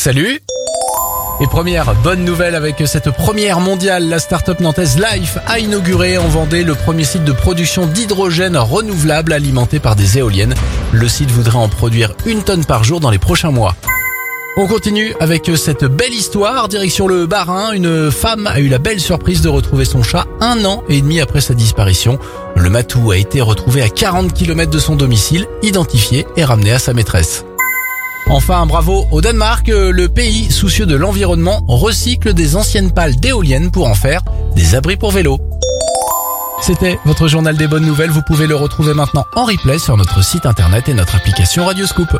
Salut et première bonne nouvelle avec cette première mondiale, la start-up nantaise Life a inauguré en Vendée le premier site de production d'hydrogène renouvelable alimenté par des éoliennes. Le site voudrait en produire une tonne par jour dans les prochains mois. On continue avec cette belle histoire. Direction le Barin, une femme a eu la belle surprise de retrouver son chat un an et demi après sa disparition. Le matou a été retrouvé à 40 km de son domicile, identifié et ramené à sa maîtresse. Enfin, bravo au Danemark, le pays soucieux de l'environnement recycle des anciennes pales d'éoliennes pour en faire des abris pour vélo. C'était votre journal des bonnes nouvelles, vous pouvez le retrouver maintenant en replay sur notre site internet et notre application Radioscoop.